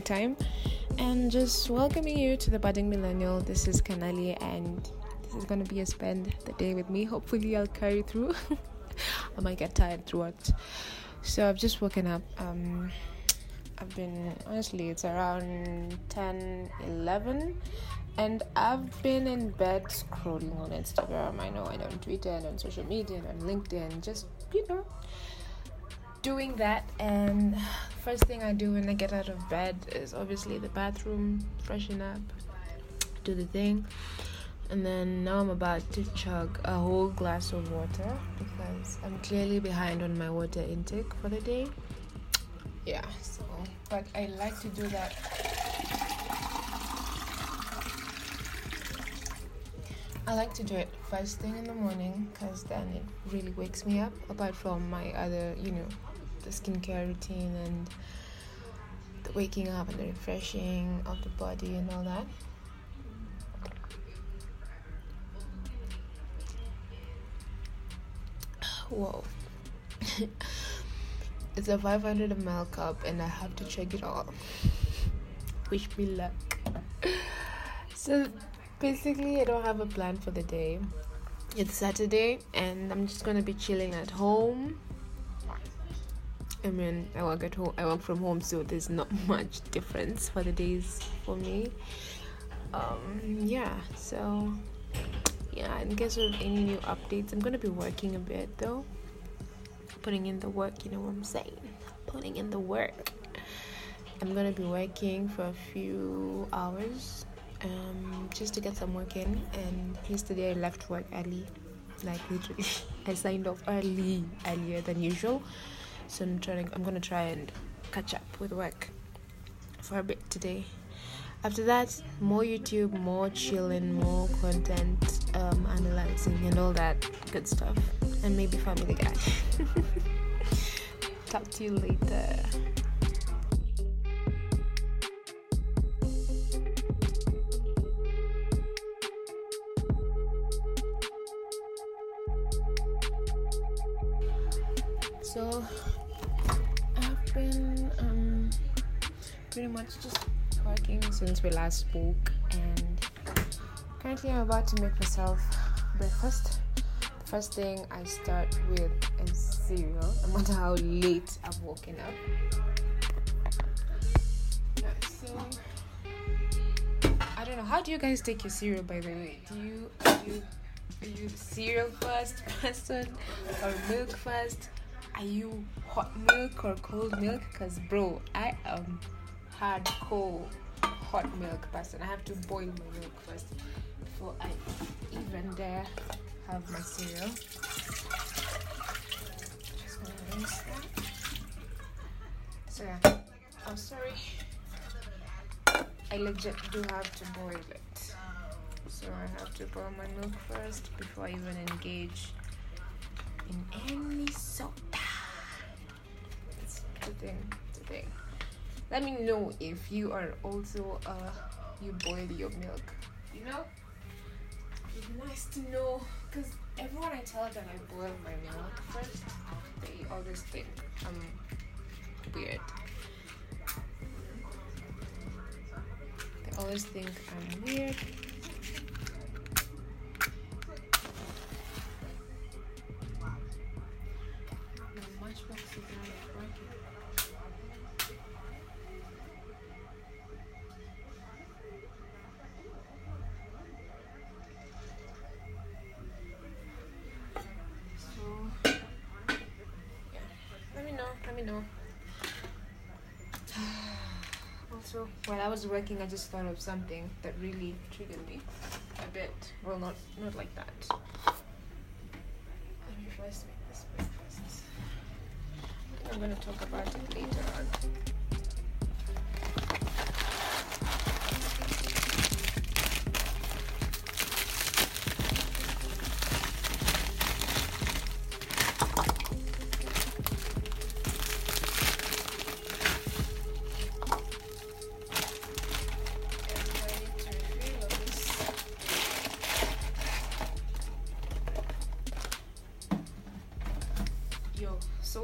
nighttime and just welcoming you to the budding millennial. This is Kanali, and this is gonna be a spend the day with me. Hopefully, I'll carry through. I might get tired throughout. So I've just woken up. Um, I've been honestly, it's around 10 11, and I've been in bed scrolling on Instagram. I know, I on Twitter, and on social media, and on LinkedIn, just you know, doing that. And first thing I do when I get out of bed is obviously the bathroom, freshen up, do the thing. And then now I'm about to chug a whole glass of water because I'm clearly behind on my water intake for the day. Yeah, so but I like to do that. I like to do it first thing in the morning because then it really wakes me up. Apart from my other, you know, the skincare routine and the waking up and the refreshing of the body and all that. Whoa. It's a 500 ml cup and I have to check it all. Wish me luck. So basically, I don't have a plan for the day. It's Saturday and I'm just gonna be chilling at home. I mean, I work at home. I work from home, so there's not much difference for the days for me. Um, yeah. So, yeah. In case of any new updates, I'm gonna be working a bit though putting in the work, you know what I'm saying? Putting in the work. I'm gonna be working for a few hours um, just to get some work in. And yesterday I left work early, like literally, I signed off early, earlier than usual. So I'm trying. I'm gonna try and catch up with work for a bit today. After that, more YouTube, more chilling, more content, um, analyzing, and all that good stuff and maybe Family Guy. Talk to you later. So I've been um, pretty much just working since we last spoke, and currently I'm about to make myself breakfast The first thing I start with is cereal, no matter how late I've woken up. So I don't know. How do you guys take your cereal, by the way? Do you are you you cereal first person or milk first? Are you hot milk or cold milk? Cause bro, I am hardcore hot milk person. I have to boil my milk first before I even dare have my cereal. Just gonna rinse that. So yeah. Oh sorry. I legit do have to boil it. So I have to boil my milk first before I even engage in any soda. The thing, the thing. Let me know if you are also uh you boil your milk. You know? It'd be nice to know because everyone I tell that I boil my milk first, they always think I'm weird. They always think I'm weird. Know. also, while I was working, I just thought of something that really triggered me a bit. Well, not not like that. I'm gonna talk about it later on.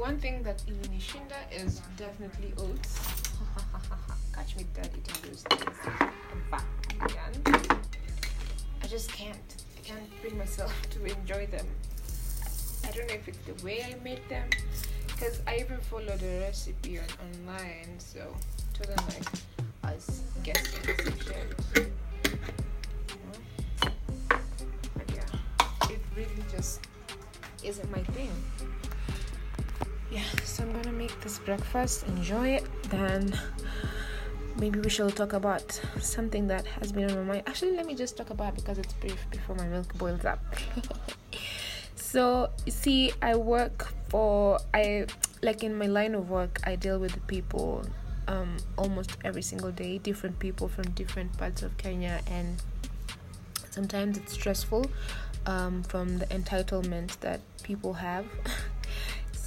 one thing that in Nishinda is definitely oats. Catch me dead eating those things. Again, I just can't. I can't bring myself to enjoy them. I don't know if it's the way I made them, because I even followed a recipe on online, so it not like I was guessing. Yeah, it really just isn't my thing. Yeah, so I'm gonna make this breakfast, enjoy it, then maybe we shall talk about something that has been on my mind. Actually, let me just talk about because it's brief before my milk boils up. so, you see, I work for I like in my line of work, I deal with people um, almost every single day, different people from different parts of Kenya, and sometimes it's stressful um, from the entitlement that people have.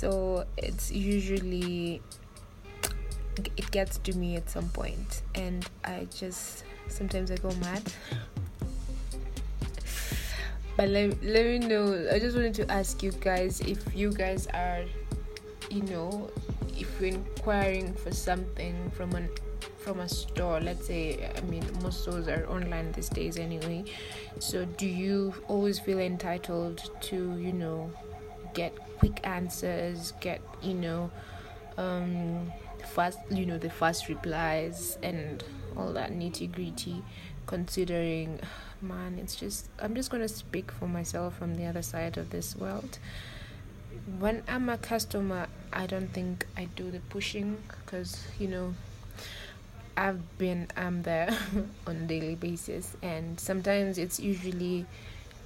so it's usually it gets to me at some point and i just sometimes i go mad. But let, let me know i just wanted to ask you guys if you guys are you know if you're inquiring for something from an from a store let's say i mean most stores are online these days anyway. So do you always feel entitled to you know get quick answers get you know um fast you know the fast replies and all that nitty gritty considering man it's just i'm just going to speak for myself from the other side of this world. When i'm a customer i don't think i do the pushing because you know i've been i'm there on daily basis and sometimes it's usually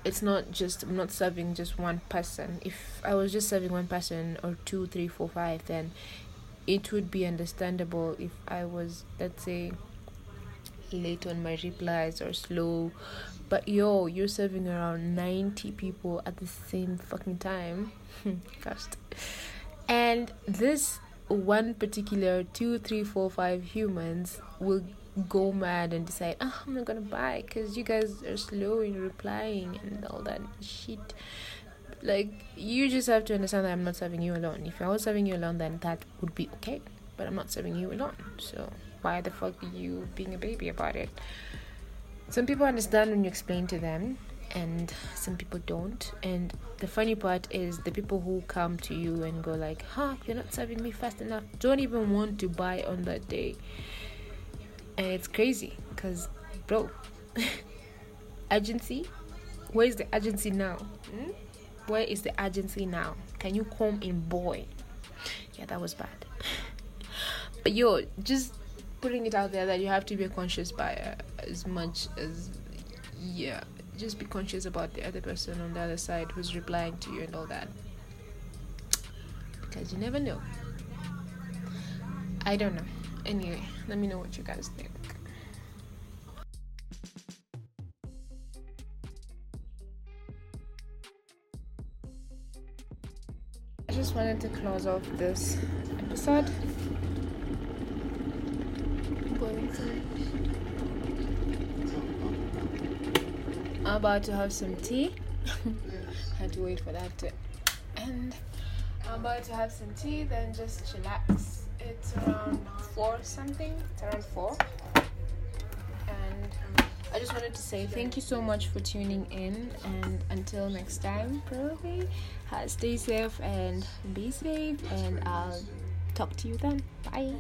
it's not just i'm not serving just one person if i was just serving one person or two three four five then it would be understandable if I was, let's say, late on my replies or slow. But yo, you're serving around 90 people at the same fucking time. Fast. And this one particular two, three, four, five humans will go mad and decide, oh, I'm not gonna buy because you guys are slow in replying and all that shit like you just have to understand that I'm not serving you alone. If I was serving you alone, then that would be okay. But I'm not serving you alone. So why the fuck are you being a baby about it? Some people understand when you explain to them, and some people don't. And the funny part is the people who come to you and go like, "Huh, you're not serving me fast enough," don't even want to buy on that day. And it's crazy, cause, bro, agency, where's the agency now? Hmm? Where is the agency now? Can you come in, boy? Yeah, that was bad. but yo, just putting it out there that you have to be a conscious buyer as much as yeah just be conscious about the other person on the other side who's replying to you and all that because you never know i don't know anyway let me know what you guys think I just wanted to close off this episode. I'm about to have some tea. Had to wait for that to end. I'm about to have some tea, then just chillax. It's around four something. It's around four. And I just wanted to say thank you so much for tuning in, and until next time, probably uh, stay safe and be safe, and I'll talk to you then. Bye.